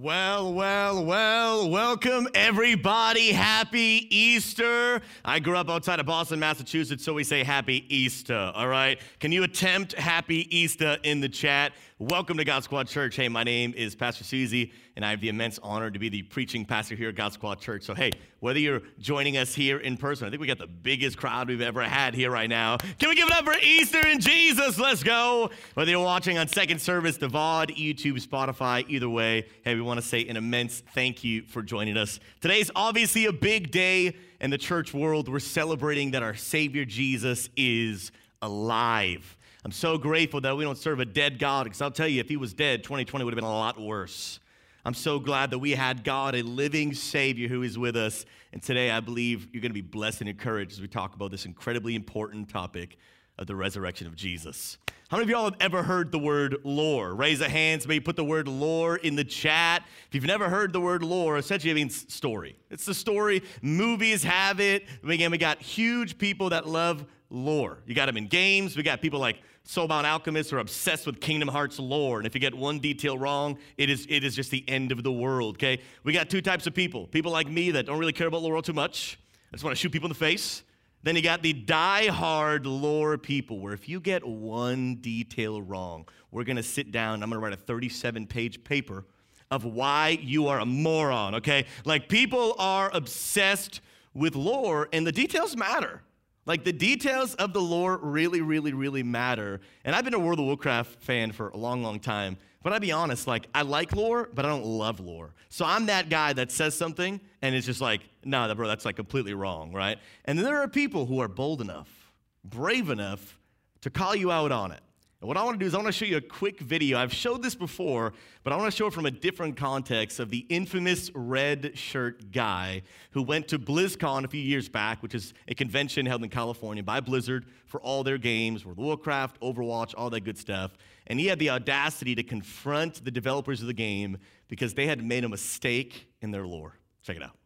Well, well, well, welcome everybody. Happy Easter. I grew up outside of Boston, Massachusetts, so we say happy Easter, all right? Can you attempt happy Easter in the chat? Welcome to God Squad Church. Hey, my name is Pastor Susie, and I have the immense honor to be the preaching pastor here at God Squad Church. So, hey, whether you're joining us here in person, I think we got the biggest crowd we've ever had here right now. Can we give it up for Easter and Jesus? Let's go. Whether you're watching on Second Service, the VOD, YouTube, Spotify, either way, hey, we want to say an immense thank you for joining us. Today's obviously a big day in the church world. We're celebrating that our Savior Jesus is alive. I'm so grateful that we don't serve a dead God because I'll tell you, if he was dead, 2020 would have been a lot worse. I'm so glad that we had God, a living Savior who is with us. And today I believe you're going to be blessed and encouraged as we talk about this incredibly important topic of the resurrection of Jesus. How many of y'all have ever heard the word lore? Raise a hand. Maybe put the word lore in the chat. If you've never heard the word lore, essentially it means story. It's the story. Movies have it. Again, we got huge people that love lore. You got them in games. We got people like Soulbound Alchemists are obsessed with Kingdom Hearts lore. And if you get one detail wrong, it is, it is just the end of the world, okay? We got two types of people. People like me that don't really care about lore too much. I just want to shoot people in the face. Then you got the die-hard lore people, where if you get one detail wrong, we're gonna sit down, I'm gonna write a 37 page paper of why you are a moron, okay? Like people are obsessed with lore, and the details matter. Like the details of the lore really, really, really matter. And I've been a World of Warcraft fan for a long, long time. But I'll be honest, like I like lore, but I don't love lore. So I'm that guy that says something and it's just like, nah, bro, that's like completely wrong, right? And there are people who are bold enough, brave enough to call you out on it. And what I want to do is I want to show you a quick video. I've showed this before, but I want to show it from a different context of the infamous red shirt guy who went to BlizzCon a few years back, which is a convention held in California by Blizzard for all their games, World of Warcraft, Overwatch, all that good stuff. And he had the audacity to confront the developers of the game because they had made a mistake in their lore. Check it out.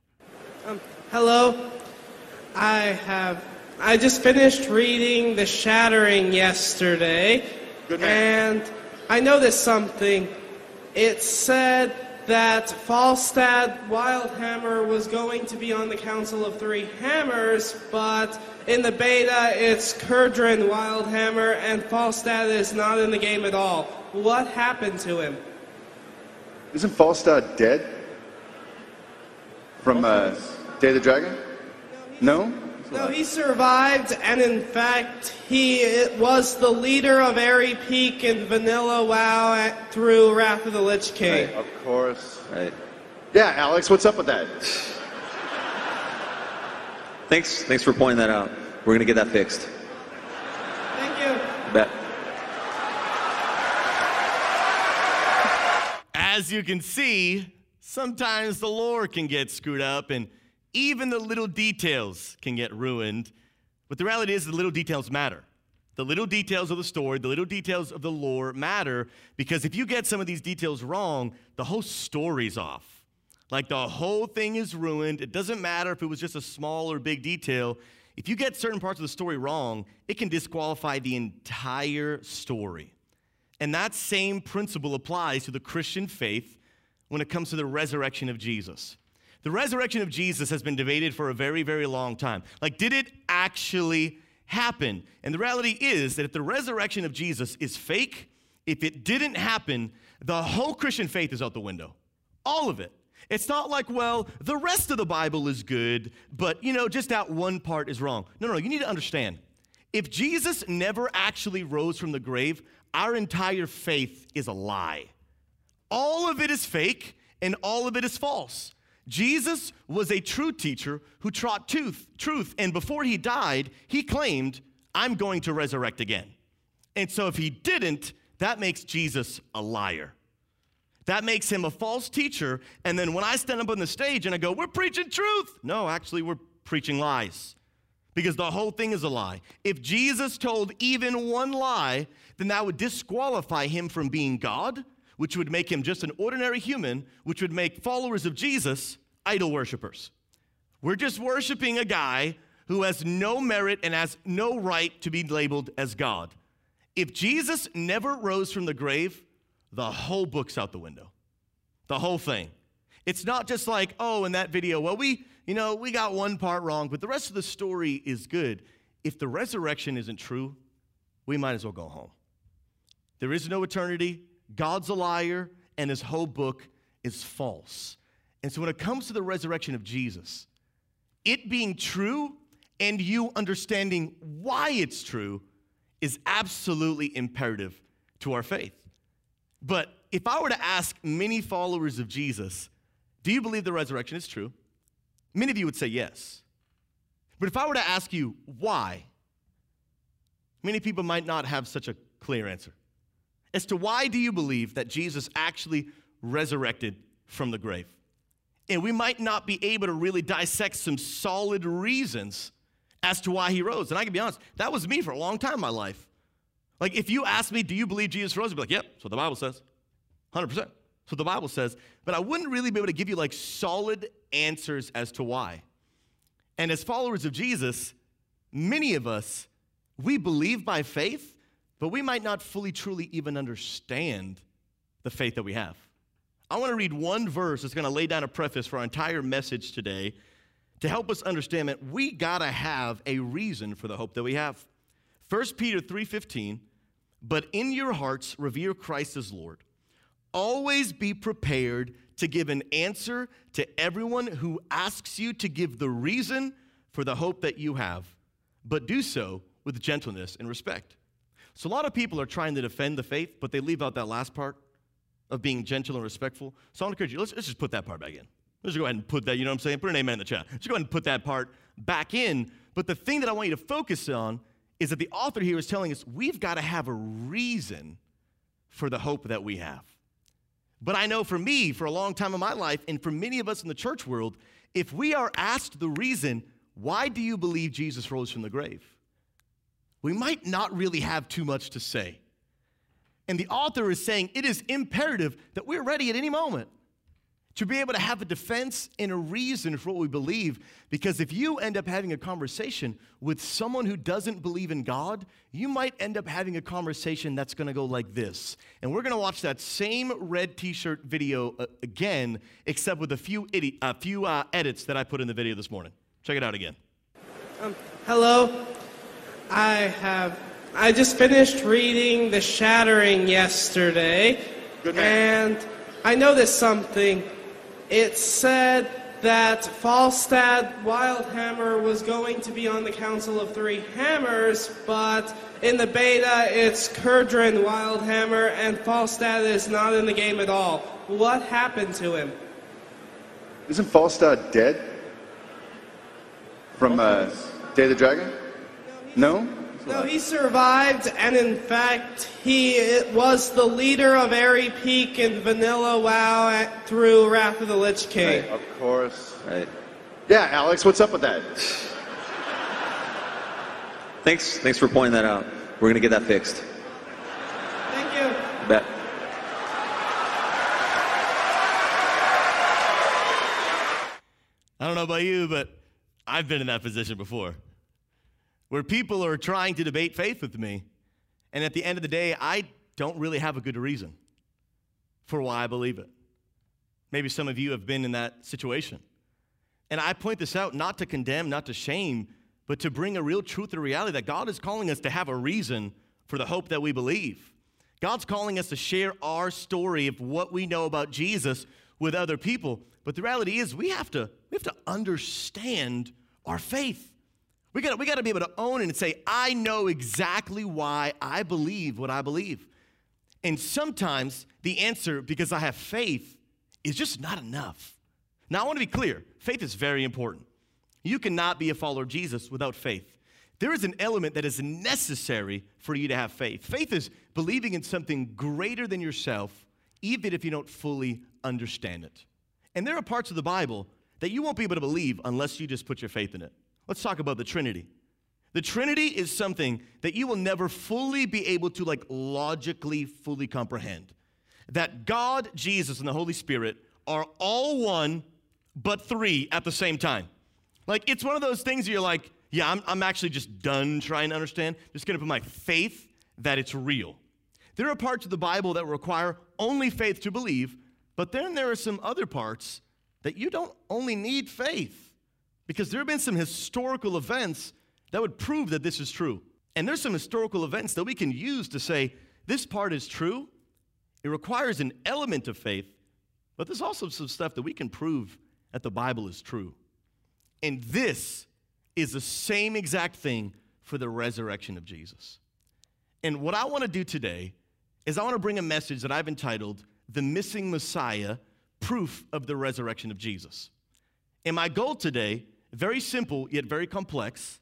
Um, hello. I have. I just finished reading The Shattering yesterday. Good man. And I noticed something. It said that Falstad Wildhammer was going to be on the Council of Three Hammers, but in the beta it's Kurdran Wildhammer, and Falstad is not in the game at all. What happened to him? Isn't Falstad dead? From uh, Day of the Dragon? No? No, he survived, and in fact, he was the leader of Aerie Peak and Vanilla WoW at, through Wrath of the Lich King. Right, of course. Right. Yeah, Alex, what's up with that? Thanks, thanks for pointing that out. We're gonna get that fixed. Thank you. Bet. As you can see, sometimes the lore can get screwed up and even the little details can get ruined. But the reality is, the little details matter. The little details of the story, the little details of the lore matter because if you get some of these details wrong, the whole story's off. Like the whole thing is ruined. It doesn't matter if it was just a small or big detail. If you get certain parts of the story wrong, it can disqualify the entire story. And that same principle applies to the Christian faith when it comes to the resurrection of Jesus. The resurrection of Jesus has been debated for a very, very long time. Like, did it actually happen? And the reality is that if the resurrection of Jesus is fake, if it didn't happen, the whole Christian faith is out the window. All of it. It's not like, well, the rest of the Bible is good, but you know, just that one part is wrong. No, no, you need to understand. If Jesus never actually rose from the grave, our entire faith is a lie. All of it is fake and all of it is false. Jesus was a true teacher who taught truth, truth, and before he died, he claimed, I'm going to resurrect again. And so if he didn't, that makes Jesus a liar. That makes him a false teacher. And then when I stand up on the stage and I go, We're preaching truth. No, actually, we're preaching lies because the whole thing is a lie. If Jesus told even one lie, then that would disqualify him from being God, which would make him just an ordinary human, which would make followers of Jesus idol worshippers. We're just worshiping a guy who has no merit and has no right to be labeled as God. If Jesus never rose from the grave, the whole book's out the window. the whole thing. It's not just like, oh, in that video, well, we, you know, we got one part wrong, but the rest of the story is good. If the resurrection isn't true, we might as well go home. There is no eternity. God's a liar, and his whole book is false. And so when it comes to the resurrection of Jesus, it being true and you understanding why it's true is absolutely imperative to our faith. But if I were to ask many followers of Jesus, do you believe the resurrection is true? Many of you would say yes. But if I were to ask you why, many people might not have such a clear answer. As to why do you believe that Jesus actually resurrected from the grave? And we might not be able to really dissect some solid reasons as to why he rose. And I can be honest, that was me for a long time in my life. Like, if you ask me, do you believe Jesus rose? I'd be like, yep, that's what the Bible says. 100%. That's what the Bible says. But I wouldn't really be able to give you like solid answers as to why. And as followers of Jesus, many of us, we believe by faith, but we might not fully, truly even understand the faith that we have. I want to read one verse that's going to lay down a preface for our entire message today to help us understand that we got to have a reason for the hope that we have. 1 Peter 3:15, but in your hearts revere Christ as Lord. Always be prepared to give an answer to everyone who asks you to give the reason for the hope that you have, but do so with gentleness and respect. So, a lot of people are trying to defend the faith, but they leave out that last part of being gentle and respectful. So I want to encourage you, let's, let's just put that part back in. Let's just go ahead and put that, you know what I'm saying? Put an amen in the chat. Let's go ahead and put that part back in. But the thing that I want you to focus on is that the author here is telling us we've got to have a reason for the hope that we have. But I know for me, for a long time in my life, and for many of us in the church world, if we are asked the reason, why do you believe Jesus rose from the grave? We might not really have too much to say. And the author is saying it is imperative that we're ready at any moment to be able to have a defense and a reason for what we believe. Because if you end up having a conversation with someone who doesn't believe in God, you might end up having a conversation that's gonna go like this. And we're gonna watch that same red t shirt video uh, again, except with a few, idi- a few uh, edits that I put in the video this morning. Check it out again. Um, hello. I have. I just finished reading The Shattering yesterday. And I noticed something. It said that Falstad Wildhammer was going to be on the Council of Three Hammers, but in the beta it's Kurdran Wildhammer, and Falstad is not in the game at all. What happened to him? Isn't Falstad dead? From uh, Day of the Dragon? No? No, he survived, and in fact, he was the leader of Aerie Peak and Vanilla WoW at, through Wrath of the Lich King. Of course. Right. Yeah, Alex, what's up with that? Thanks, thanks for pointing that out. We're gonna get that fixed. Thank you. Bet. I don't know about you, but I've been in that position before where people are trying to debate faith with me. And at the end of the day, I don't really have a good reason for why I believe it. Maybe some of you have been in that situation. And I point this out not to condemn, not to shame, but to bring a real truth and reality that God is calling us to have a reason for the hope that we believe. God's calling us to share our story of what we know about Jesus with other people. But the reality is we have to, we have to understand our faith. We got we got to be able to own it and say, I know exactly why I believe what I believe. And sometimes the answer, because I have faith, is just not enough. Now, I want to be clear faith is very important. You cannot be a follower of Jesus without faith. There is an element that is necessary for you to have faith. Faith is believing in something greater than yourself, even if you don't fully understand it. And there are parts of the Bible that you won't be able to believe unless you just put your faith in it. Let's talk about the Trinity. The Trinity is something that you will never fully be able to like logically fully comprehend. That God, Jesus, and the Holy Spirit are all one, but three at the same time. Like it's one of those things you're like, yeah, I'm, I'm actually just done trying to understand. Just gonna put my faith that it's real. There are parts of the Bible that require only faith to believe, But then there are some other parts that you don't only need faith, because there have been some historical events that would prove that this is true. And there's some historical events that we can use to say this part is true. It requires an element of faith, but there's also some stuff that we can prove that the Bible is true. And this is the same exact thing for the resurrection of Jesus. And what I want to do today is I want to bring a message that I've entitled The Missing Messiah Proof of the Resurrection of Jesus. And my goal today, very simple yet very complex,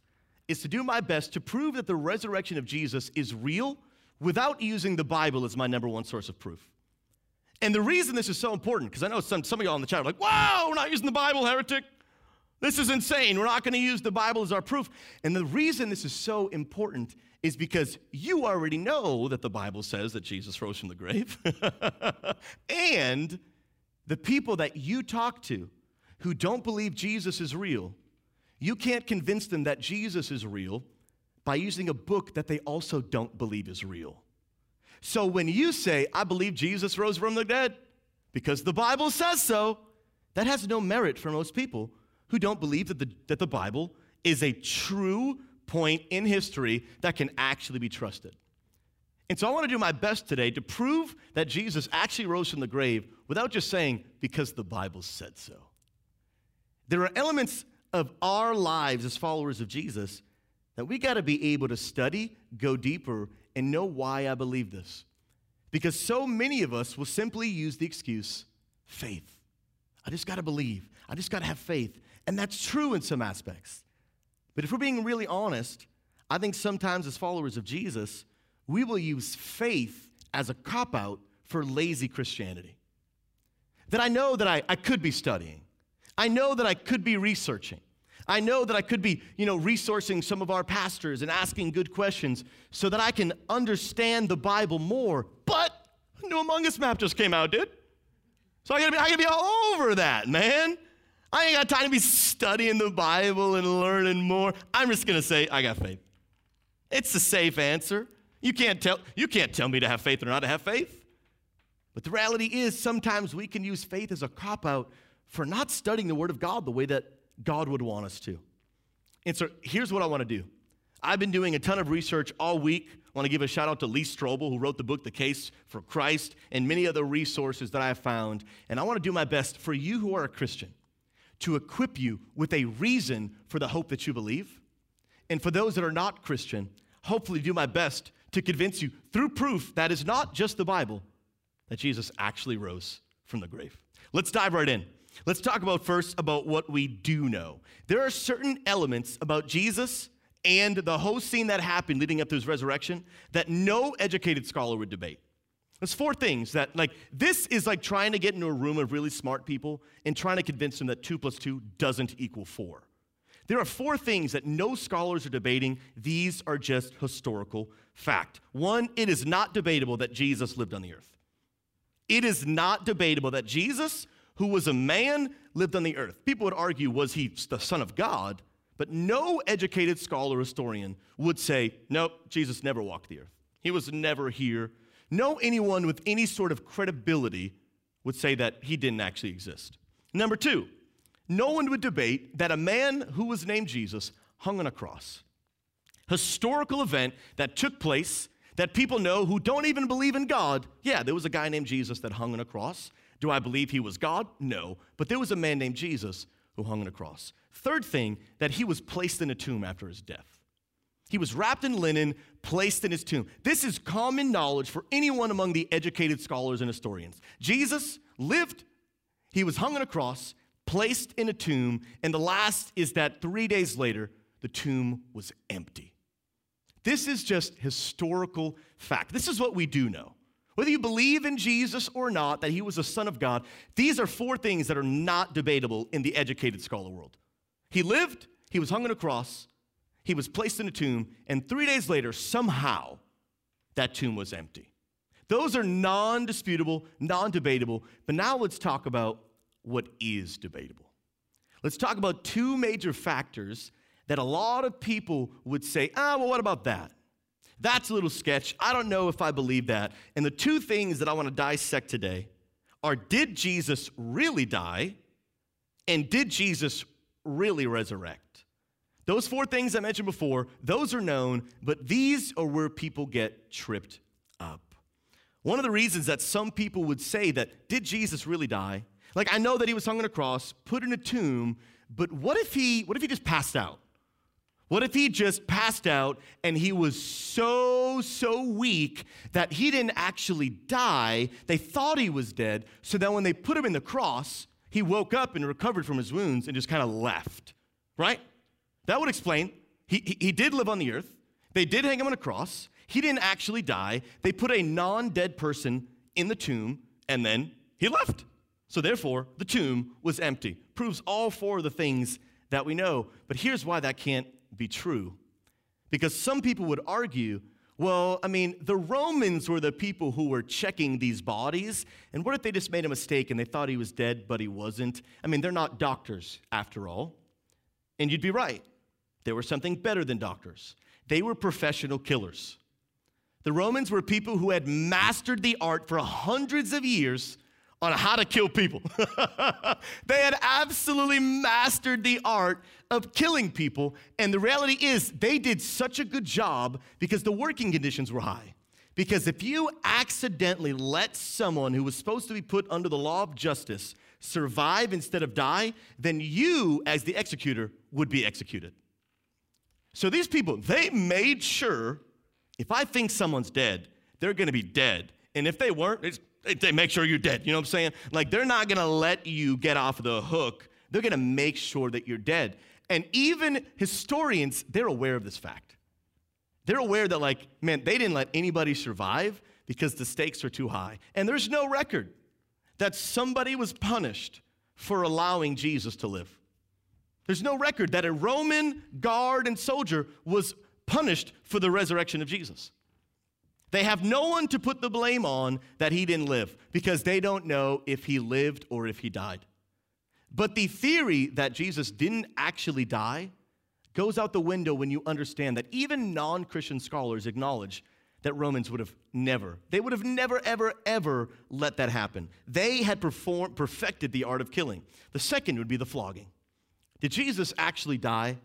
is to do my best to prove that the resurrection of Jesus is real without using the Bible as my number one source of proof. And the reason this is so important, because I know some, some of y'all in the chat are like, wow, we're not using the Bible, heretic. This is insane. We're not going to use the Bible as our proof. And the reason this is so important is because you already know that the Bible says that Jesus rose from the grave. and the people that you talk to who don't believe Jesus is real, you can't convince them that Jesus is real by using a book that they also don't believe is real. So when you say, I believe Jesus rose from the dead because the Bible says so, that has no merit for most people who don't believe that the, that the Bible is a true point in history that can actually be trusted. And so I want to do my best today to prove that Jesus actually rose from the grave without just saying, because the Bible said so. There are elements of our lives as followers of Jesus that we got to be able to study, go deeper, and know why I believe this. Because so many of us will simply use the excuse faith. I just got to believe. I just got to have faith. And that's true in some aspects. But if we're being really honest, I think sometimes as followers of Jesus, we will use faith as a cop out for lazy Christianity. That I know that I, I could be studying, I know that I could be researching. I know that I could be, you know, resourcing some of our pastors and asking good questions so that I can understand the Bible more. But a new Among Us map just came out, dude. So I gotta be, I gotta be all over that, man. I ain't got time to be studying the Bible and learning more. I'm just gonna say, I got faith. It's the safe answer. You can't tell, you can't tell me to have faith or not to have faith. But the reality is, sometimes we can use faith as a cop out for not studying the Word of God the way that God would want us to. And so here's what I want to do. I've been doing a ton of research all week. I want to give a shout out to Lee Strobel, who wrote the book The Case for Christ, and many other resources that I have found. And I want to do my best for you who are a Christian to equip you with a reason for the hope that you believe. And for those that are not Christian, hopefully do my best to convince you through proof that is not just the Bible that Jesus actually rose from the grave. Let's dive right in. Let's talk about first about what we do know. There are certain elements about Jesus and the whole scene that happened leading up to his resurrection that no educated scholar would debate. There's four things that, like, this is like trying to get into a room of really smart people and trying to convince them that two plus two doesn't equal four. There are four things that no scholars are debating. These are just historical fact. One, it is not debatable that Jesus lived on the earth. It is not debatable that Jesus, who was a man, lived on the earth. People would argue, was he the Son of God? But no educated scholar historian would say, nope, Jesus never walked the earth. He was never here no anyone with any sort of credibility would say that he didn't actually exist. Number two, no one would debate that a man who was named Jesus hung on a cross. Historical event that took place that people know who don't even believe in God. Yeah, there was a guy named Jesus that hung on a cross. Do I believe he was God? No. But there was a man named Jesus who hung on a cross. Third thing, that he was placed in a tomb after his death. He was wrapped in linen, placed in his tomb. This is common knowledge for anyone among the educated scholars and historians. Jesus lived, he was hung on a cross, placed in a tomb, and the last is that three days later, the tomb was empty. This is just historical fact. This is what we do know. Whether you believe in Jesus or not, that he was the son of God, these are four things that are not debatable in the educated scholar world. He lived, he was hung on a cross, he was placed in a tomb, and three days later, somehow, that tomb was empty. Those are non disputable, non debatable, but now let's talk about what is debatable. Let's talk about two major factors that a lot of people would say, ah, well, what about that? That's a little sketch. I don't know if I believe that. And the two things that I want to dissect today are did Jesus really die? And did Jesus really resurrect? Those four things I mentioned before, those are known, but these are where people get tripped up. One of the reasons that some people would say that, did Jesus really die? Like I know that he was hung on a cross, put in a tomb, but what if he what if he just passed out? What if he just passed out and he was so, so weak that he didn't actually die? They thought he was dead, so that when they put him in the cross, he woke up and recovered from his wounds and just kind of left, right? That would explain. He, he, he did live on the earth, they did hang him on a cross, he didn't actually die. They put a non dead person in the tomb, and then he left. So, therefore, the tomb was empty. Proves all four of the things that we know. But here's why that can't be true. Because some people would argue, well, I mean, the Romans were the people who were checking these bodies, and what if they just made a mistake and they thought he was dead, but he wasn't? I mean, they're not doctors, after all. And you'd be right. They were something better than doctors, they were professional killers. The Romans were people who had mastered the art for hundreds of years on how to kill people. they had absolutely mastered the art of killing people. And the reality is, they did such a good job because the working conditions were high. Because if you accidentally let someone who was supposed to be put under the law of justice survive instead of die, then you, as the executor, would be executed. So these people, they made sure if I think someone's dead, they're gonna be dead. And if they weren't, it's they make sure you're dead. You know what I'm saying? Like they're not gonna let you get off the hook. They're gonna make sure that you're dead. And even historians, they're aware of this fact. They're aware that, like, man, they didn't let anybody survive because the stakes are too high. And there's no record that somebody was punished for allowing Jesus to live. There's no record that a Roman guard and soldier was punished for the resurrection of Jesus. They have no one to put the blame on that he didn't live because they don't know if he lived or if he died. But the theory that Jesus didn't actually die goes out the window when you understand that even non Christian scholars acknowledge that Romans would have never, they would have never, ever, ever let that happen. They had performed, perfected the art of killing. The second would be the flogging. Did Jesus actually die?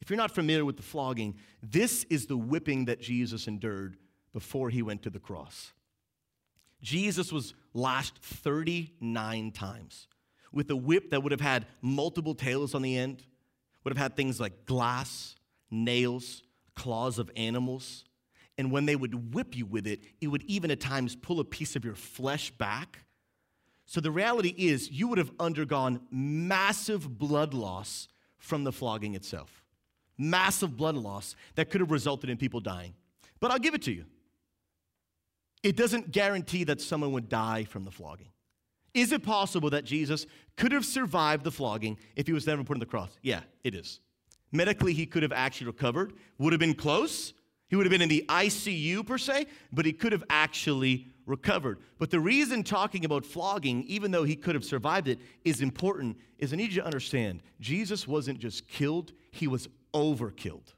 If you're not familiar with the flogging, this is the whipping that Jesus endured before he went to the cross. Jesus was lashed 39 times with a whip that would have had multiple tails on the end, would have had things like glass, nails, claws of animals. And when they would whip you with it, it would even at times pull a piece of your flesh back. So the reality is, you would have undergone massive blood loss from the flogging itself. Massive blood loss that could have resulted in people dying. But I'll give it to you it doesn't guarantee that someone would die from the flogging. Is it possible that Jesus could have survived the flogging if he was never put on the cross? Yeah, it is. Medically, he could have actually recovered, would have been close. He would have been in the ICU per se, but he could have actually recovered. But the reason talking about flogging, even though he could have survived it, is important is I need you to understand Jesus wasn't just killed, he was overkilled.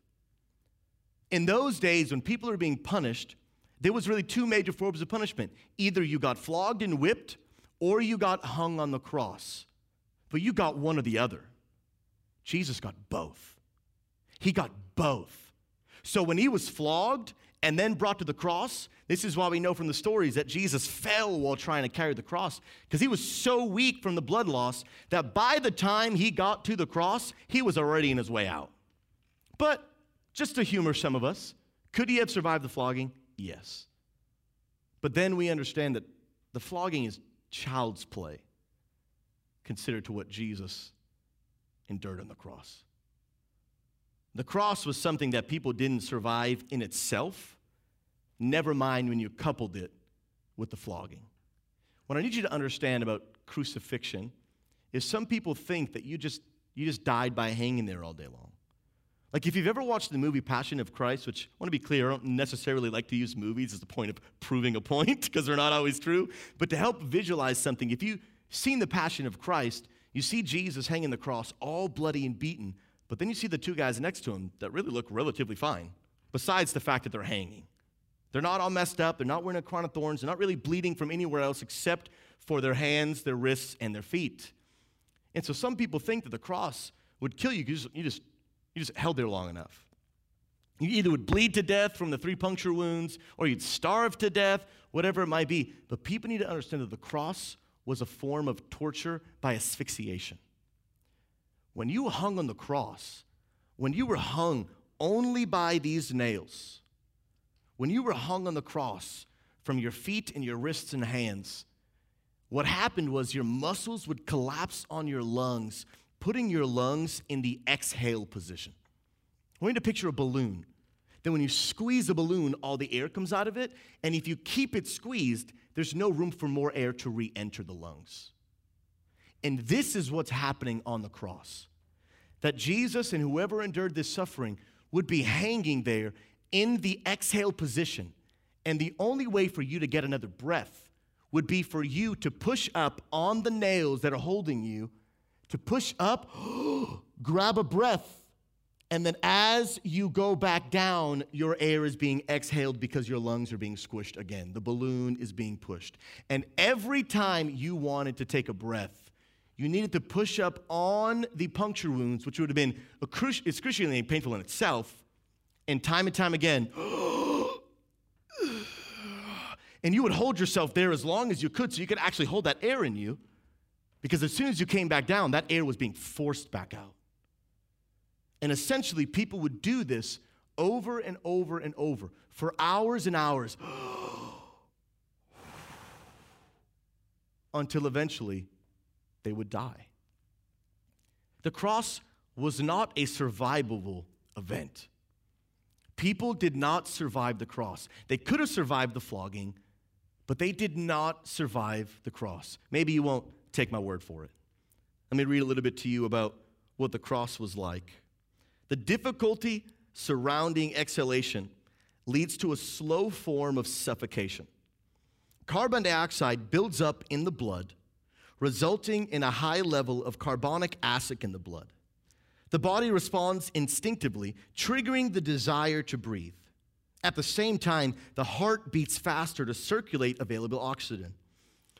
In those days, when people are being punished, there was really two major forms of punishment. Either you got flogged and whipped, or you got hung on the cross. But you got one or the other. Jesus got both. He got both. So when he was flogged and then brought to the cross, this is why we know from the stories that Jesus fell while trying to carry the cross because he was so weak from the blood loss that by the time he got to the cross, he was already in his way out. But just to humor some of us, could he have survived the flogging? Yes. But then we understand that the flogging is child's play considered to what Jesus endured on the cross. The cross was something that people didn't survive in itself, never mind when you coupled it with the flogging. What I need you to understand about crucifixion is some people think that you just, you just died by hanging there all day long. Like, if you've ever watched the movie Passion of Christ, which I want to be clear, I don't necessarily like to use movies as a point of proving a point because they're not always true, but to help visualize something, if you've seen the Passion of Christ, you see Jesus hanging the cross all bloody and beaten, but then you see the two guys next to him that really look relatively fine, besides the fact that they're hanging. They're not all messed up, they're not wearing a crown of thorns, they're not really bleeding from anywhere else except for their hands, their wrists, and their feet. And so some people think that the cross would kill you because you just, you just held there long enough. You either would bleed to death from the three puncture wounds, or you'd starve to death, whatever it might be. But people need to understand that the cross was a form of torture by asphyxiation. When you were hung on the cross, when you were hung only by these nails, when you were hung on the cross from your feet and your wrists and hands, what happened was your muscles would collapse on your lungs, putting your lungs in the exhale position. I want you to picture a balloon. Then, when you squeeze a balloon, all the air comes out of it. And if you keep it squeezed, there's no room for more air to re enter the lungs. And this is what's happening on the cross that Jesus and whoever endured this suffering would be hanging there in the exhale position. And the only way for you to get another breath would be for you to push up on the nails that are holding you, to push up, grab a breath, and then as you go back down, your air is being exhaled because your lungs are being squished again. The balloon is being pushed. And every time you wanted to take a breath, you needed to push up on the puncture wounds, which would have been excruciatingly painful in itself, and time and time again. and you would hold yourself there as long as you could so you could actually hold that air in you, because as soon as you came back down, that air was being forced back out. And essentially, people would do this over and over and over for hours and hours until eventually they would die. The cross was not a survivable event. People did not survive the cross. They could have survived the flogging, but they did not survive the cross. Maybe you won't take my word for it. Let me read a little bit to you about what the cross was like. The difficulty surrounding exhalation leads to a slow form of suffocation. Carbon dioxide builds up in the blood, resulting in a high level of carbonic acid in the blood. The body responds instinctively, triggering the desire to breathe. At the same time, the heart beats faster to circulate available oxygen.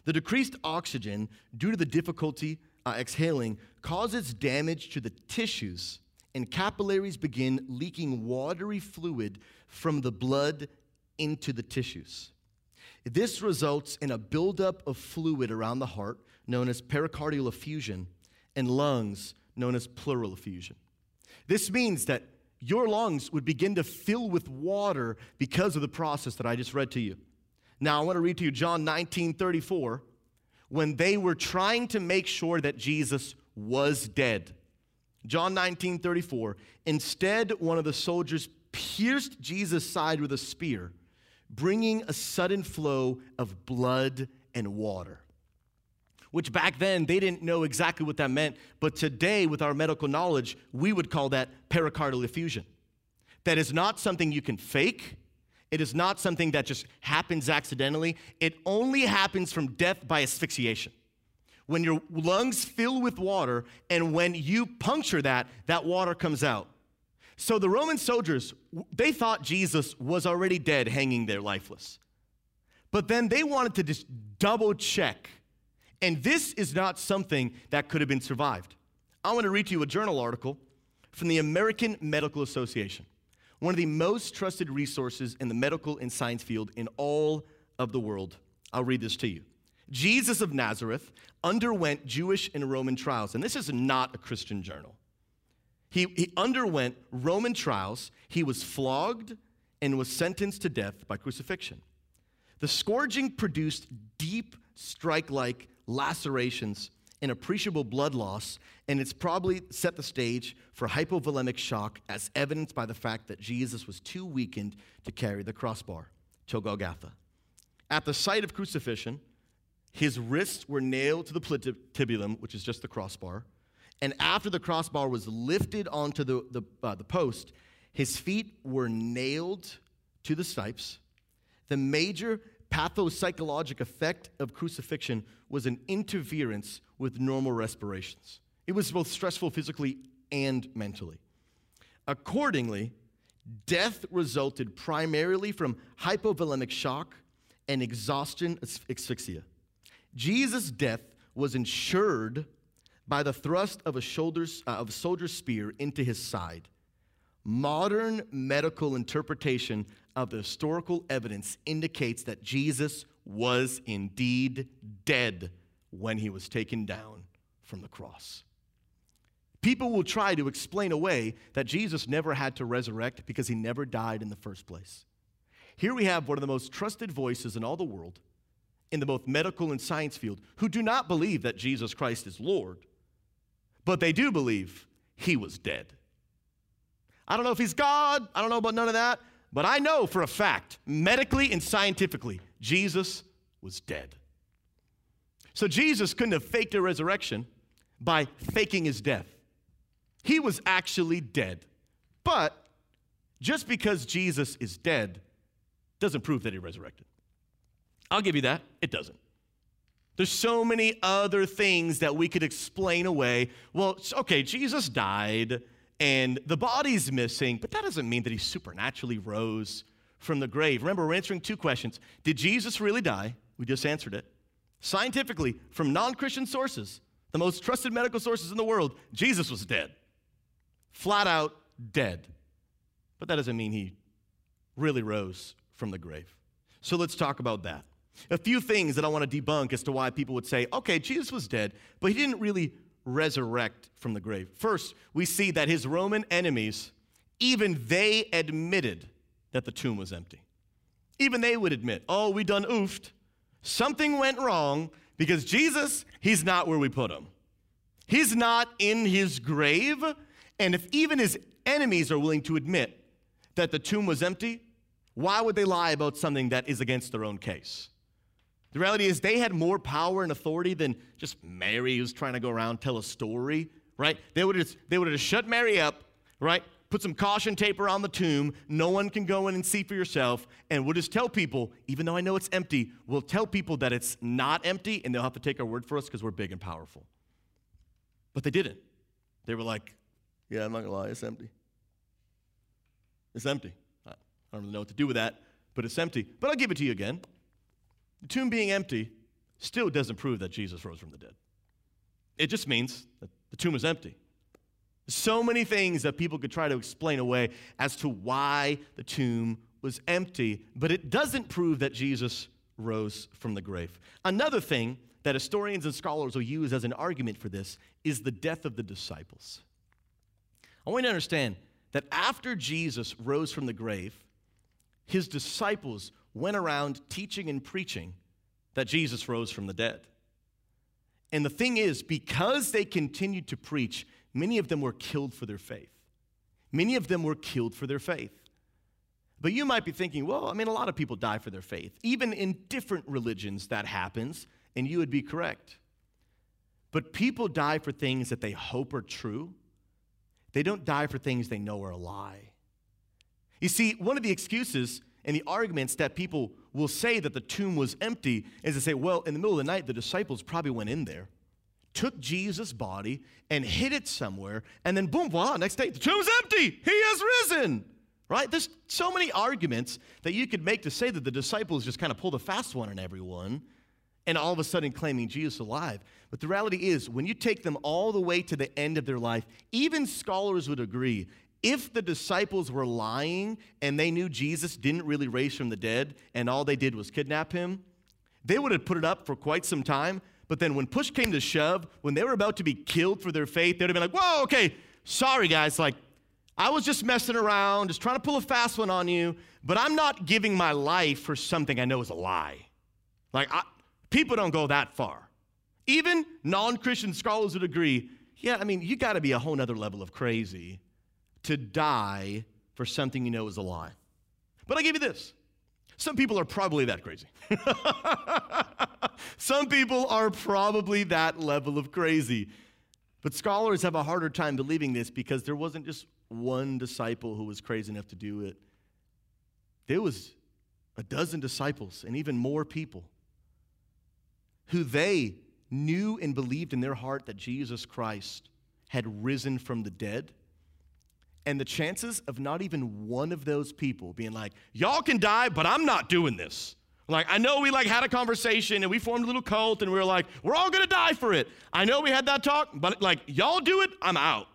The decreased oxygen, due to the difficulty uh, exhaling, causes damage to the tissues and capillaries begin leaking watery fluid from the blood into the tissues. This results in a buildup of fluid around the heart, known as pericardial effusion, and lungs, known as pleural effusion. This means that your lungs would begin to fill with water because of the process that I just read to you. Now, I want to read to you John 19 34, when they were trying to make sure that Jesus was dead. John 19, 34. Instead, one of the soldiers pierced Jesus' side with a spear, bringing a sudden flow of blood and water. Which back then they didn't know exactly what that meant, but today, with our medical knowledge, we would call that pericardial effusion. That is not something you can fake. It is not something that just happens accidentally. It only happens from death by asphyxiation when your lungs fill with water, and when you puncture that, that water comes out. So the Roman soldiers, they thought Jesus was already dead, hanging there lifeless. But then they wanted to just double check. And this is not something that could have been survived. I want to read to you a journal article from the American Medical Association, one of the most trusted resources in the medical and science field in all of the world. I'll read this to you. Jesus of Nazareth underwent Jewish and Roman trials, and this is not a Christian journal. He, he underwent Roman trials, he was flogged and was sentenced to death by crucifixion. The scourging produced deep, strike like lacerations and appreciable blood loss, and it's probably set the stage for hypovolemic shock, as evidenced by the fact that Jesus was too weakened to carry the crossbar till Golgotha. At the site of crucifixion, his wrists were nailed to the patibulum, which is just the crossbar. And after the crossbar was lifted onto the, the, uh, the post, his feet were nailed to the stipes. The major pathopsychologic effect of crucifixion was an interference with normal respirations. It was both stressful physically and mentally. Accordingly, death resulted primarily from hypovolemic shock and exhaustion asphyxia. Jesus' death was ensured by the thrust of a, shoulders, uh, of a soldier's spear into his side. Modern medical interpretation of the historical evidence indicates that Jesus was indeed dead when he was taken down from the cross. People will try to explain away that Jesus never had to resurrect because he never died in the first place. Here we have one of the most trusted voices in all the world, in the both medical and science field, who do not believe that Jesus Christ is Lord, but they do believe he was dead. I don't know if he's God, I don't know about none of that, but I know for a fact, medically and scientifically, Jesus was dead. So Jesus couldn't have faked a resurrection by faking his death. He was actually dead. But just because Jesus is dead doesn't prove that he resurrected. I'll give you that. It doesn't. There's so many other things that we could explain away. Well, okay, Jesus died and the body's missing, but that doesn't mean that he supernaturally rose from the grave. Remember, we're answering two questions Did Jesus really die? We just answered it. Scientifically, from non Christian sources, the most trusted medical sources in the world, Jesus was dead. Flat out dead. But that doesn't mean he really rose from the grave. So let's talk about that. A few things that I want to debunk as to why people would say, okay, Jesus was dead, but he didn't really resurrect from the grave. First, we see that his Roman enemies, even they admitted that the tomb was empty. Even they would admit, oh, we done oofed. Something went wrong because Jesus, he's not where we put him. He's not in his grave. And if even his enemies are willing to admit that the tomb was empty, why would they lie about something that is against their own case? The reality is, they had more power and authority than just Mary who's trying to go around tell a story, right? They would have, they would have shut Mary up, right? Put some caution tape around the tomb. No one can go in and see for yourself. And we'll just tell people, even though I know it's empty, we'll tell people that it's not empty and they'll have to take our word for us because we're big and powerful. But they didn't. They were like, yeah, I'm not gonna lie, it's empty. It's empty. I don't really know what to do with that, but it's empty. But I'll give it to you again. The tomb being empty still doesn't prove that Jesus rose from the dead. It just means that the tomb is empty. So many things that people could try to explain away as to why the tomb was empty, but it doesn't prove that Jesus rose from the grave. Another thing that historians and scholars will use as an argument for this is the death of the disciples. I want you to understand that after Jesus rose from the grave, his disciples went around teaching and preaching that Jesus rose from the dead. And the thing is, because they continued to preach, many of them were killed for their faith. Many of them were killed for their faith. But you might be thinking, well, I mean, a lot of people die for their faith. Even in different religions, that happens, and you would be correct. But people die for things that they hope are true. They don't die for things they know are a lie. You see, one of the excuses and the arguments that people will say that the tomb was empty is to say, well, in the middle of the night, the disciples probably went in there, took Jesus' body, and hid it somewhere, and then boom, voila, next day, the tomb's empty. He has risen. Right? There's so many arguments that you could make to say that the disciples just kind of pulled a fast one on everyone and all of a sudden claiming Jesus alive. But the reality is, when you take them all the way to the end of their life, even scholars would agree if the disciples were lying and they knew Jesus didn't really raise from the dead and all they did was kidnap him, they would have put it up for quite some time. But then when push came to shove, when they were about to be killed for their faith, they'd have been like, whoa, okay, sorry guys, like, I was just messing around, just trying to pull a fast one on you, but I'm not giving my life for something I know is a lie. Like, I, people don't go that far. Even non Christian scholars would agree yeah, I mean, you got to be a whole nother level of crazy to die for something you know is a lie. But I give you this some people are probably that crazy. some people are probably that level of crazy. But scholars have a harder time believing this because there wasn't just one disciple who was crazy enough to do it. There was a dozen disciples and even more people who they knew and believed in their heart that Jesus Christ had risen from the dead and the chances of not even one of those people being like, y'all can die, but I'm not doing this. Like, I know we like had a conversation and we formed a little cult and we were like, we're all gonna die for it. I know we had that talk, but like, y'all do it, I'm out.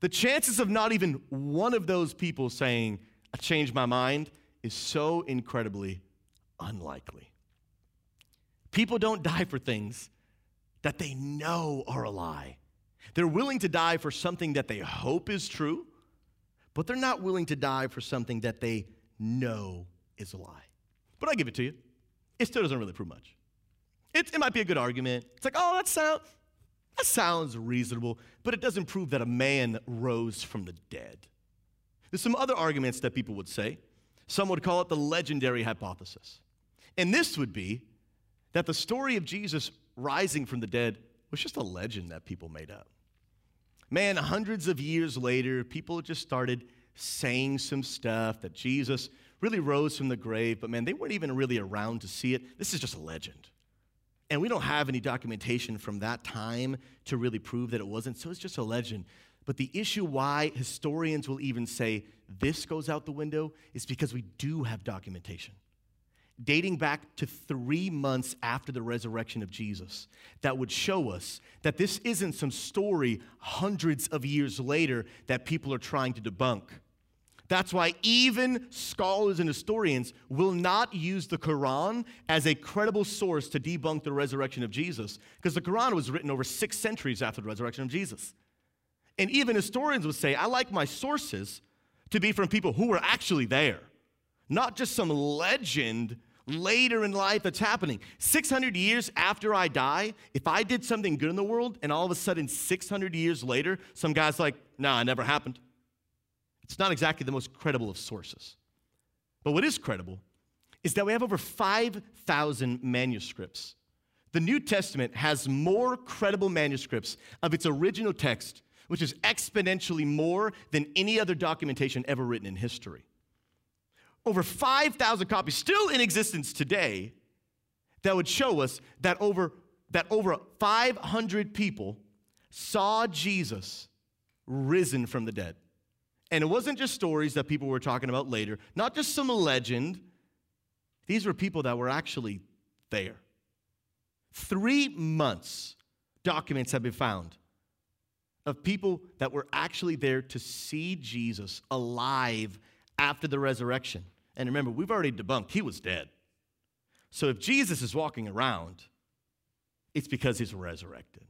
The chances of not even one of those people saying, I changed my mind is so incredibly unlikely. People don't die for things that they know are a lie. They're willing to die for something that they hope is true, but they're not willing to die for something that they know is a lie. But I give it to you. It still doesn't really prove much. It, it might be a good argument. It's like, oh, that, sound, that sounds reasonable, but it doesn't prove that a man rose from the dead. There's some other arguments that people would say. Some would call it the legendary hypothesis. And this would be that the story of Jesus rising from the dead was just a legend that people made up. Man, hundreds of years later, people just started saying some stuff that Jesus really rose from the grave, but man, they weren't even really around to see it. This is just a legend. And we don't have any documentation from that time to really prove that it wasn't, so it's just a legend. But the issue why historians will even say this goes out the window is because we do have documentation dating back to three months after the resurrection of Jesus that would show us that this isn't some story hundreds of years later that people are trying to debunk. That's why even scholars and historians will not use the Quran as a credible source to debunk the resurrection of Jesus, because the Quran was written over six centuries after the resurrection of Jesus. And even historians would say, I like my sources to be from people who were actually there, not just some legend later in life that's happening. 600 years after I die, if I did something good in the world and all of a sudden 600 years later, some guy's like, nah, it never happened. It's not exactly the most credible of sources. But what is credible is that we have over 5,000 manuscripts. The New Testament has more credible manuscripts of its original text, which is exponentially more than any other documentation ever written in history. Over 5,000 copies still in existence today that would show us that over, that over 500 people saw Jesus risen from the dead. And it wasn't just stories that people were talking about later, not just some legend. These were people that were actually there. Three months, documents have been found of people that were actually there to see Jesus alive after the resurrection. And remember, we've already debunked he was dead. So if Jesus is walking around, it's because he's resurrected.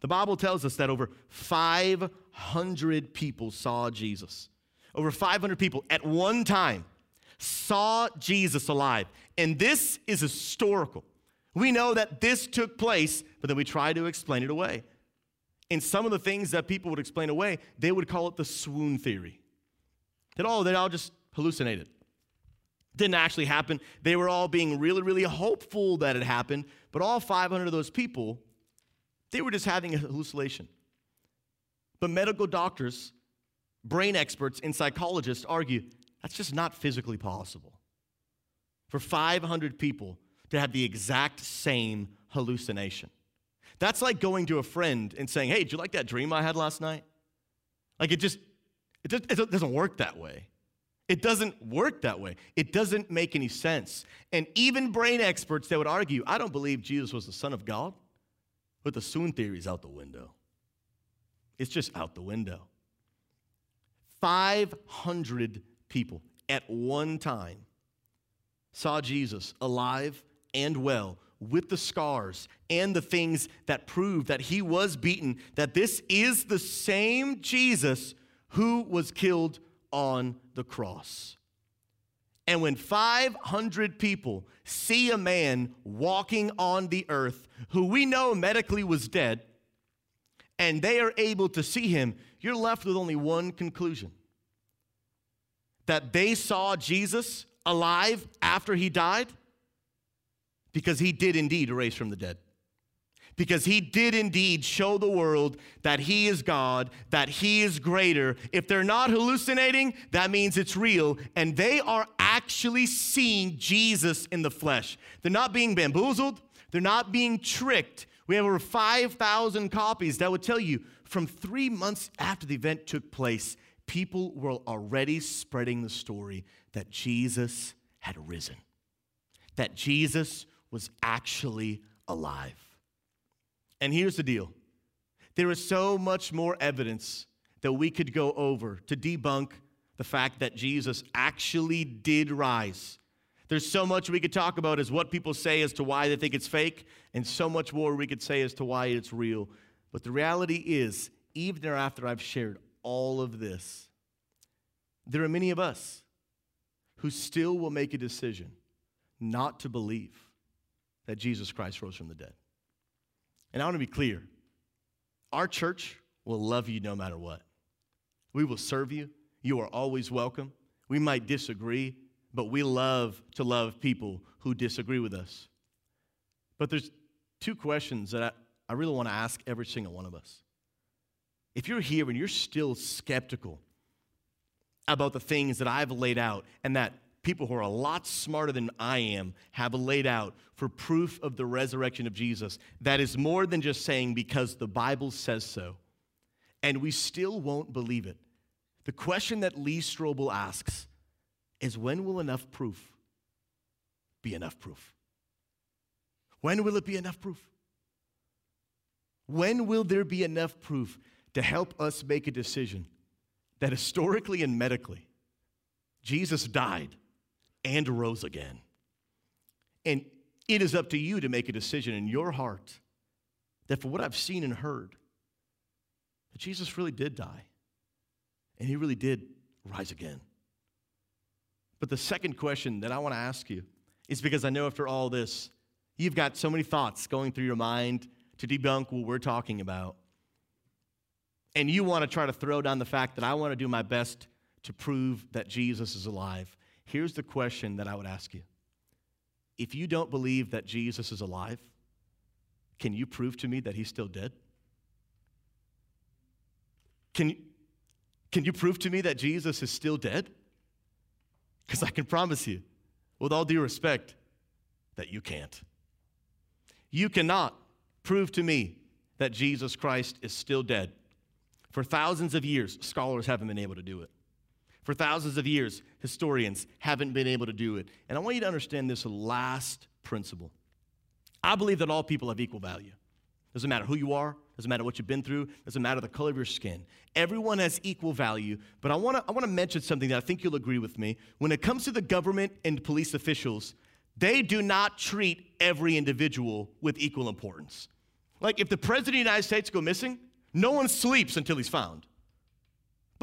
The Bible tells us that over 500 people saw Jesus. Over 500 people at one time saw Jesus alive. And this is historical. We know that this took place, but then we try to explain it away. And some of the things that people would explain away, they would call it the swoon theory. That, oh, they all just hallucinated. Didn't actually happen. They were all being really, really hopeful that it happened, but all 500 of those people they were just having a hallucination. But medical doctors, brain experts, and psychologists argue that's just not physically possible. For 500 people to have the exact same hallucination. That's like going to a friend and saying, Hey, did you like that dream I had last night? Like it just, it, just, it doesn't work that way. It doesn't work that way. It doesn't make any sense. And even brain experts, they would argue, I don't believe Jesus was the Son of God. But the swoon theory is out the window. It's just out the window. 500 people at one time saw Jesus alive and well with the scars and the things that prove that he was beaten, that this is the same Jesus who was killed on the cross. And when 500 people see a man walking on the earth who we know medically was dead, and they are able to see him, you're left with only one conclusion. That they saw Jesus alive after he died? Because he did indeed rise from the dead because he did indeed show the world that he is God, that he is greater. If they're not hallucinating, that means it's real, and they are actually seeing Jesus in the flesh. They're not being bamboozled, they're not being tricked. We have over 5,000 copies that would tell you from three months after the event took place, people were already spreading the story that Jesus had risen. that Jesus was actually alive. And here's the deal there is so much more evidence that we could go over to debunk the fact that Jesus actually did rise. There's so much we could talk about as what people say as to why they think it's fake, and so much more we could say as to why it's real. But the reality is, even after I've shared all of this, there are many of us who still will make a decision not to believe that Jesus Christ rose from the dead. And I want to be clear our church will love you no matter what. We will serve you. You are always welcome. We might disagree, but we love to love people who disagree with us. But there's two questions that I, I really want to ask every single one of us. If you're here and you're still skeptical about the things that I've laid out and that people who are a lot smarter than I am have laid out for proof of the resurrection of Jesus, that is more than just saying because the Bible says so, and we still won't believe it. The question that Lee Strobel asks is when will enough proof be enough proof? When will it be enough proof? When will there be enough proof to help us make a decision that historically and medically, Jesus died and rose again? And it is up to you to make a decision in your heart that for what I've seen and heard, that Jesus really did die and he really did rise again. But the second question that I want to ask you is because I know after all this, you've got so many thoughts going through your mind to debunk what we're talking about. And you want to try to throw down the fact that I want to do my best to prove that Jesus is alive. Here's the question that I would ask you If you don't believe that Jesus is alive, can you prove to me that he's still dead? Can you, can you prove to me that Jesus is still dead? Because I can promise you, with all due respect, that you can't. You cannot prove to me that Jesus Christ is still dead. For thousands of years, scholars haven't been able to do it. For thousands of years, historians haven't been able to do it. And I want you to understand this last principle. I believe that all people have equal value. Doesn't matter who you are, doesn't matter what you've been through, doesn't matter the color of your skin. Everyone has equal value, but I wanna, I wanna mention something that I think you'll agree with me. When it comes to the government and police officials, they do not treat every individual with equal importance. Like if the president of the United States go missing, no one sleeps until he's found.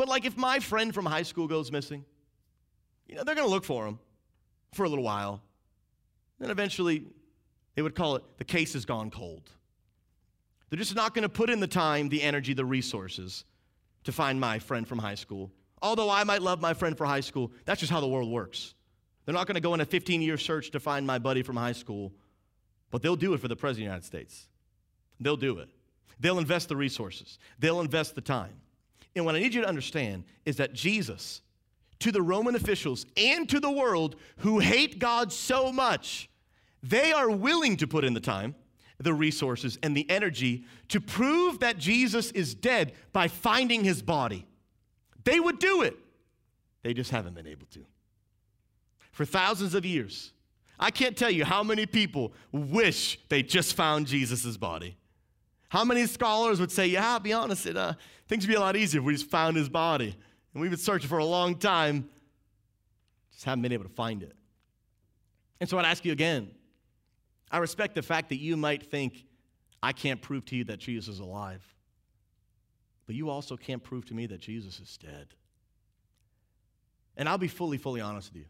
But like if my friend from high school goes missing, you know, they're gonna look for him for a little while. Then eventually they would call it the case has gone cold. They're just not going to put in the time, the energy, the resources to find my friend from high school. Although I might love my friend from high school, that's just how the world works. They're not going to go on a 15 year search to find my buddy from high school, but they'll do it for the President of the United States. They'll do it. They'll invest the resources, they'll invest the time. And what I need you to understand is that Jesus, to the Roman officials and to the world who hate God so much, they are willing to put in the time the resources and the energy to prove that Jesus is dead by finding his body. They would do it. They just haven't been able to. For thousands of years, I can't tell you how many people wish they just found Jesus' body. How many scholars would say, yeah, I'll be honest, it, uh, things would be a lot easier if we just found his body. And we've been searching for a long time, just haven't been able to find it. And so I'd ask you again I respect the fact that you might think, I can't prove to you that Jesus is alive. But you also can't prove to me that Jesus is dead. And I'll be fully, fully honest with you.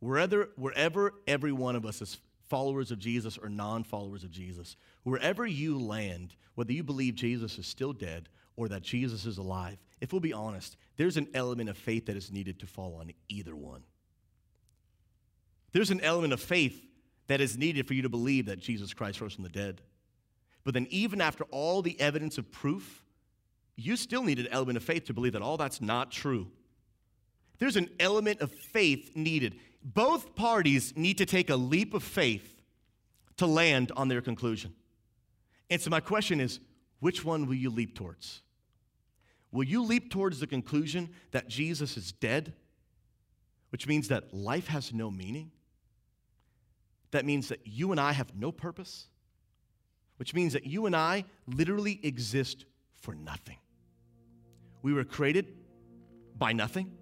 Wherever, wherever every one of us is followers of Jesus or non followers of Jesus, wherever you land, whether you believe Jesus is still dead or that Jesus is alive, if we'll be honest, there's an element of faith that is needed to fall on either one. There's an element of faith that is needed for you to believe that Jesus Christ rose from the dead. But then, even after all the evidence of proof, you still need an element of faith to believe that all that's not true. There's an element of faith needed. Both parties need to take a leap of faith to land on their conclusion. And so, my question is which one will you leap towards? Will you leap towards the conclusion that Jesus is dead, which means that life has no meaning? that means that you and I have no purpose, which means that you and I literally exist for nothing. We were created by nothing.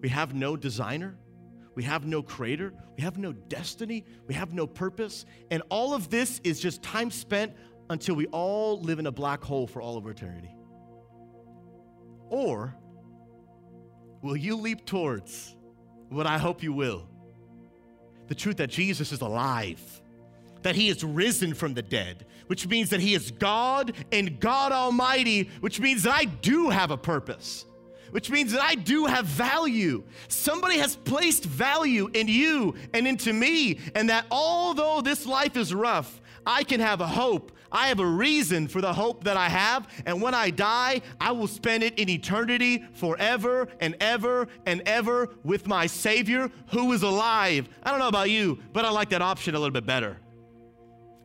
We have no designer. We have no creator. We have no destiny. We have no purpose. And all of this is just time spent until we all live in a black hole for all of eternity. Or will you leap towards what I hope you will? The truth that Jesus is alive, that he is risen from the dead, which means that he is God and God Almighty, which means that I do have a purpose which means that I do have value. Somebody has placed value in you and into me, and that although this life is rough, I can have a hope. I have a reason for the hope that I have, and when I die, I will spend it in eternity forever and ever and ever with my Savior who is alive. I don't know about you, but I like that option a little bit better.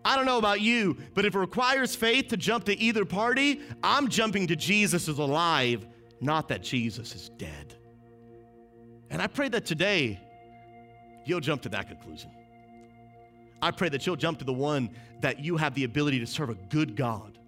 I don't know about you, but if it requires faith to jump to either party, I'm jumping to Jesus is alive, not that Jesus is dead. And I pray that today you'll jump to that conclusion. I pray that you'll jump to the one that you have the ability to serve a good God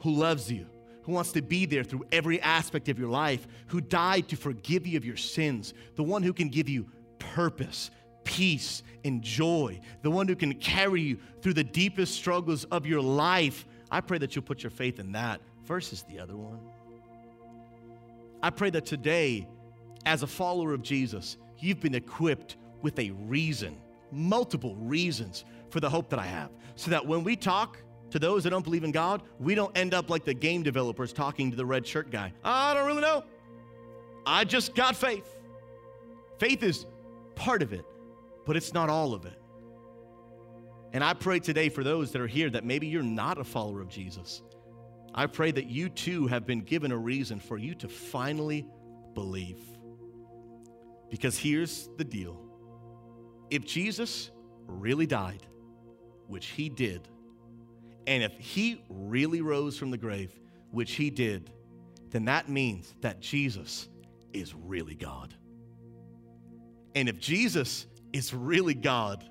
who loves you, who wants to be there through every aspect of your life, who died to forgive you of your sins, the one who can give you purpose, peace, and joy, the one who can carry you through the deepest struggles of your life. I pray that you'll put your faith in that versus the other one. I pray that today, as a follower of Jesus, you've been equipped with a reason multiple reasons for the hope that I have. So that when we talk to those that don't believe in God, we don't end up like the game developers talking to the red shirt guy. I don't really know. I just got faith. Faith is part of it, but it's not all of it. And I pray today for those that are here that maybe you're not a follower of Jesus. I pray that you too have been given a reason for you to finally believe. Because here's the deal if Jesus really died, which he did, and if he really rose from the grave, which he did, then that means that Jesus is really God. And if Jesus is really God,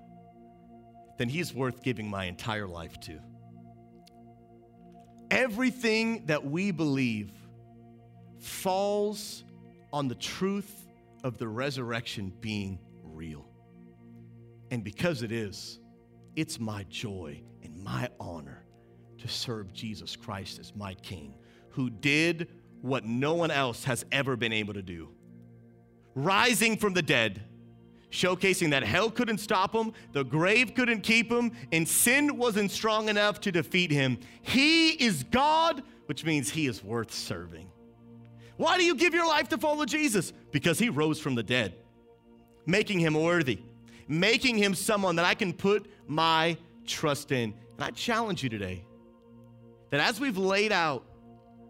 then he's worth giving my entire life to. Everything that we believe falls on the truth of the resurrection being real. And because it is, it's my joy and my honor to serve Jesus Christ as my King, who did what no one else has ever been able to do. Rising from the dead, showcasing that hell couldn't stop him, the grave couldn't keep him, and sin wasn't strong enough to defeat him. He is God, which means he is worth serving. Why do you give your life to follow Jesus? Because he rose from the dead, making him worthy making him someone that I can put my trust in. And I challenge you today that as we've laid out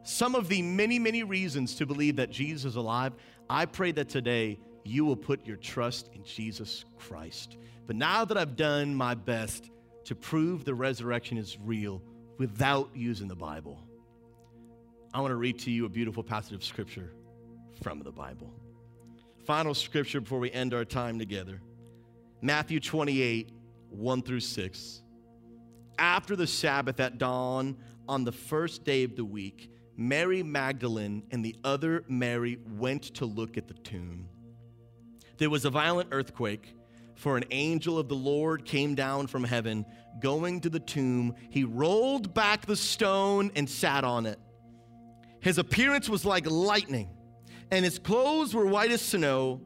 some of the many, many reasons to believe that Jesus is alive, I pray that today you will put your trust in Jesus Christ. But now that I've done my best to prove the resurrection is real without using the Bible, I want to read to you a beautiful passage of scripture from the Bible. Final scripture before we end our time together. Matthew 28, 1 through 6. After the Sabbath at dawn on the first day of the week, Mary Magdalene and the other Mary went to look at the tomb. There was a violent earthquake, for an angel of the Lord came down from heaven. Going to the tomb, he rolled back the stone and sat on it. His appearance was like lightning, and his clothes were white as snow.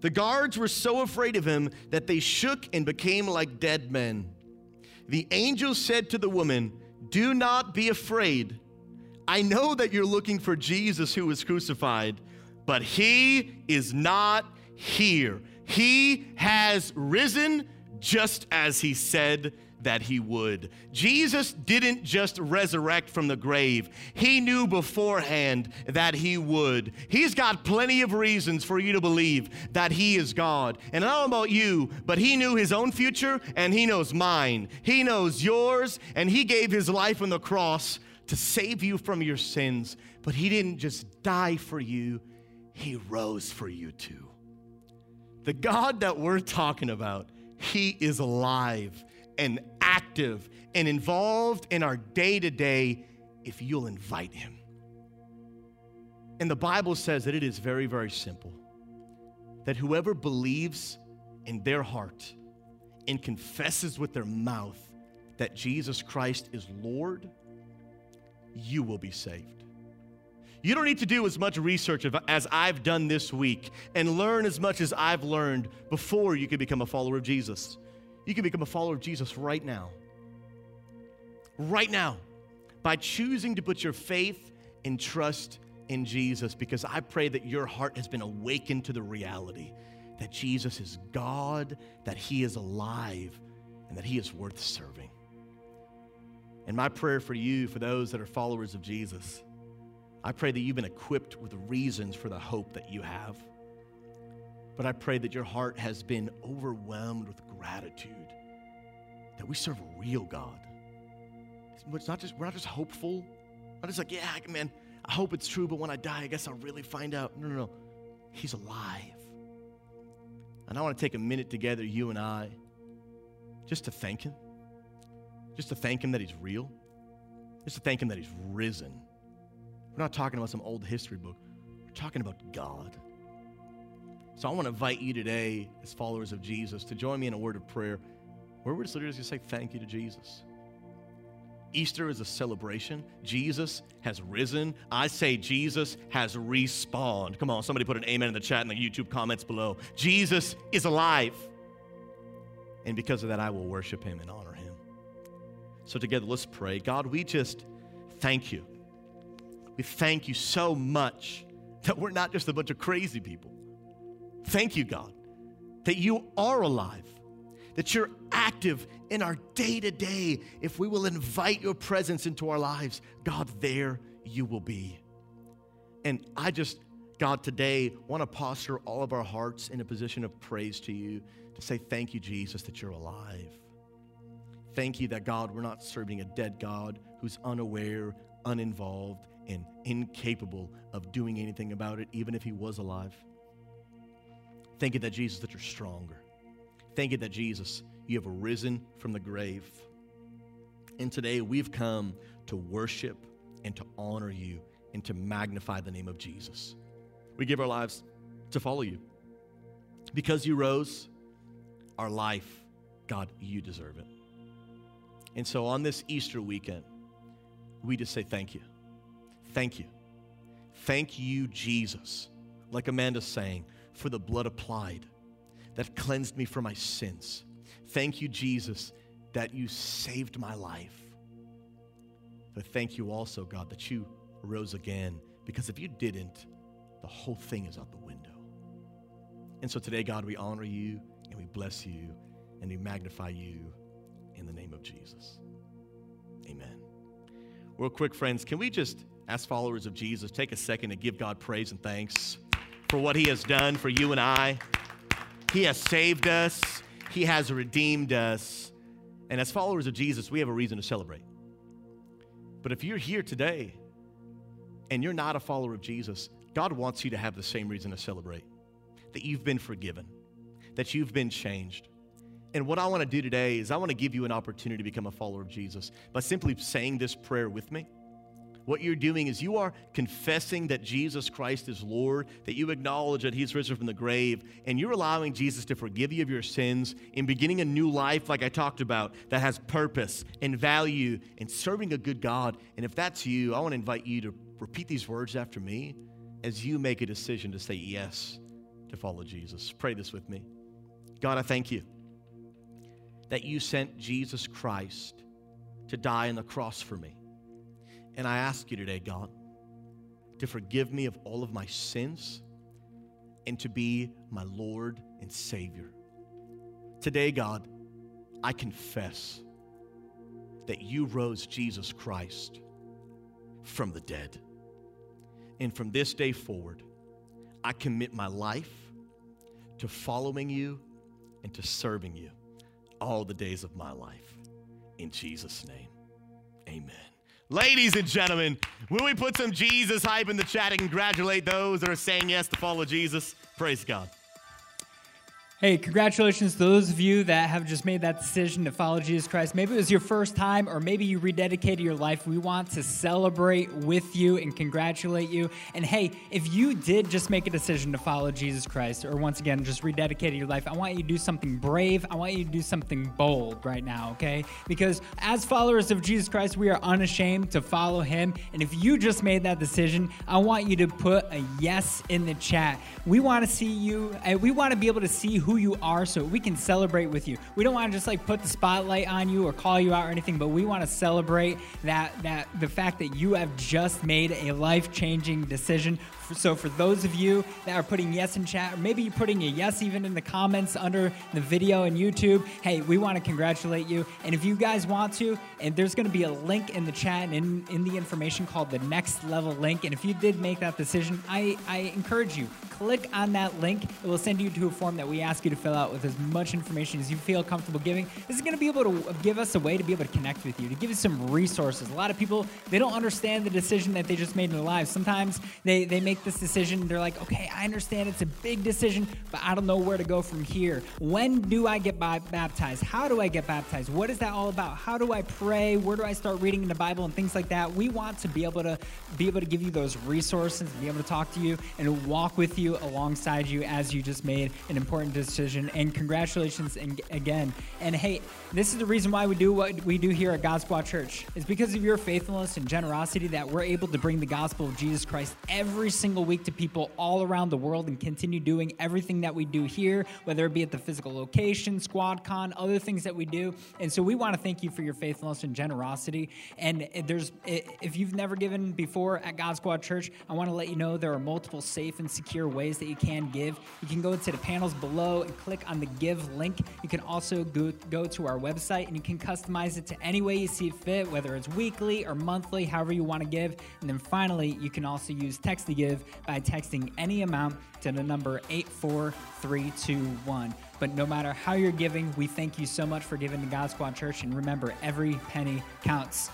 The guards were so afraid of him that they shook and became like dead men. The angel said to the woman, Do not be afraid. I know that you're looking for Jesus who was crucified, but he is not here. He has risen just as he said that he would. Jesus didn't just resurrect from the grave, he knew beforehand that he would. He's got plenty of reasons for you to believe that he is God. And I don't know about you, but he knew his own future and he knows mine. He knows yours, and he gave his life on the cross to save you from your sins. But he didn't just die for you, he rose for you too. The God that we're talking about He is alive and active and involved in our day to day if you'll invite Him. And the Bible says that it is very, very simple that whoever believes in their heart and confesses with their mouth that Jesus Christ is Lord, you will be saved. You don't need to do as much research as I've done this week and learn as much as I've learned before you can become a follower of Jesus. You can become a follower of Jesus right now. Right now, by choosing to put your faith and trust in Jesus, because I pray that your heart has been awakened to the reality that Jesus is God, that He is alive, and that He is worth serving. And my prayer for you, for those that are followers of Jesus, I pray that you've been equipped with reasons for the hope that you have. But I pray that your heart has been overwhelmed with gratitude that we serve a real God. It's not just, we're not just hopeful, not just like, yeah, man, I hope it's true, but when I die, I guess I'll really find out. No, no, no. He's alive. And I want to take a minute together, you and I, just to thank Him. Just to thank Him that He's real. Just to thank Him that He's risen. We're not talking about some old history book, we're talking about God. So I want to invite you today, as followers of Jesus, to join me in a word of prayer where we're just literally going to say thank you to Jesus. Easter is a celebration. Jesus has risen. I say Jesus has respawned. Come on, somebody put an amen in the chat and the YouTube comments below. Jesus is alive. And because of that, I will worship him and honor him. So, together, let's pray. God, we just thank you we thank you so much that we're not just a bunch of crazy people. Thank you, God, that you are alive, that you're active in our day to day. If we will invite your presence into our lives, God, there you will be. And I just, God, today want to posture all of our hearts in a position of praise to you to say, Thank you, Jesus, that you're alive. Thank you that, God, we're not serving a dead God who's unaware, uninvolved, and incapable of doing anything about it, even if he was alive. Thank you that Jesus, that you're stronger. Thank you that Jesus, you have arisen from the grave. And today we've come to worship and to honor you and to magnify the name of Jesus. We give our lives to follow you. Because you rose, our life, God, you deserve it. And so on this Easter weekend, we just say thank you. Thank you. Thank you, Jesus, like Amanda's saying, for the blood applied that cleansed me from my sins. Thank you, Jesus, that you saved my life. But thank you also, God, that you rose again, because if you didn't, the whole thing is out the window. And so today, God, we honor you and we bless you and we magnify you in the name of Jesus. Amen. Real quick, friends, can we just as followers of Jesus, take a second to give God praise and thanks for what He has done for you and I. He has saved us, He has redeemed us. And as followers of Jesus, we have a reason to celebrate. But if you're here today and you're not a follower of Jesus, God wants you to have the same reason to celebrate that you've been forgiven, that you've been changed. And what I want to do today is I want to give you an opportunity to become a follower of Jesus by simply saying this prayer with me. What you're doing is you are confessing that Jesus Christ is Lord, that you acknowledge that He's risen from the grave, and you're allowing Jesus to forgive you of your sins and beginning a new life, like I talked about, that has purpose and value and serving a good God. And if that's you, I want to invite you to repeat these words after me as you make a decision to say yes to follow Jesus. Pray this with me. God, I thank you that you sent Jesus Christ to die on the cross for me. And I ask you today, God, to forgive me of all of my sins and to be my Lord and Savior. Today, God, I confess that you rose Jesus Christ from the dead. And from this day forward, I commit my life to following you and to serving you all the days of my life. In Jesus' name, amen. Ladies and gentlemen, will we put some Jesus hype in the chat and congratulate those that are saying yes to follow Jesus? Praise God. Hey, congratulations to those of you that have just made that decision to follow Jesus Christ. Maybe it was your first time, or maybe you rededicated your life. We want to celebrate with you and congratulate you. And hey, if you did just make a decision to follow Jesus Christ, or once again, just rededicated your life, I want you to do something brave. I want you to do something bold right now, okay? Because as followers of Jesus Christ, we are unashamed to follow him. And if you just made that decision, I want you to put a yes in the chat. We want to see you, and we want to be able to see who who you are so we can celebrate with you. We don't want to just like put the spotlight on you or call you out or anything, but we want to celebrate that that the fact that you have just made a life-changing decision. So for those of you that are putting yes in chat, or maybe you're putting a yes even in the comments under the video and YouTube, hey, we want to congratulate you. And if you guys want to, and there's going to be a link in the chat and in, in the information called the next level link. And if you did make that decision, I, I encourage you, click on that link. It will send you to a form that we ask you to fill out with as much information as you feel comfortable giving. This is going to be able to give us a way to be able to connect with you, to give you some resources. A lot of people, they don't understand the decision that they just made in their lives. Sometimes they, they make this decision, they're like, okay, I understand it's a big decision, but I don't know where to go from here. When do I get baptized? How do I get baptized? What is that all about? How do I pray? Where do I start reading the Bible and things like that? We want to be able to be able to give you those resources, be able to talk to you and walk with you alongside you as you just made an important decision decision. And congratulations and again. And hey, this is the reason why we do what we do here at God Squad Church. It's because of your faithfulness and generosity that we're able to bring the gospel of Jesus Christ every single week to people all around the world and continue doing everything that we do here, whether it be at the physical location, squad con, other things that we do. And so we want to thank you for your faithfulness and generosity. And there's if you've never given before at God Squad Church, I want to let you know there are multiple safe and secure ways that you can give. You can go to the panels below and click on the give link. You can also go, go to our website and you can customize it to any way you see fit, whether it's weekly or monthly, however you want to give. And then finally, you can also use text to give by texting any amount to the number 84321. But no matter how you're giving, we thank you so much for giving to God Squad Church. And remember, every penny counts.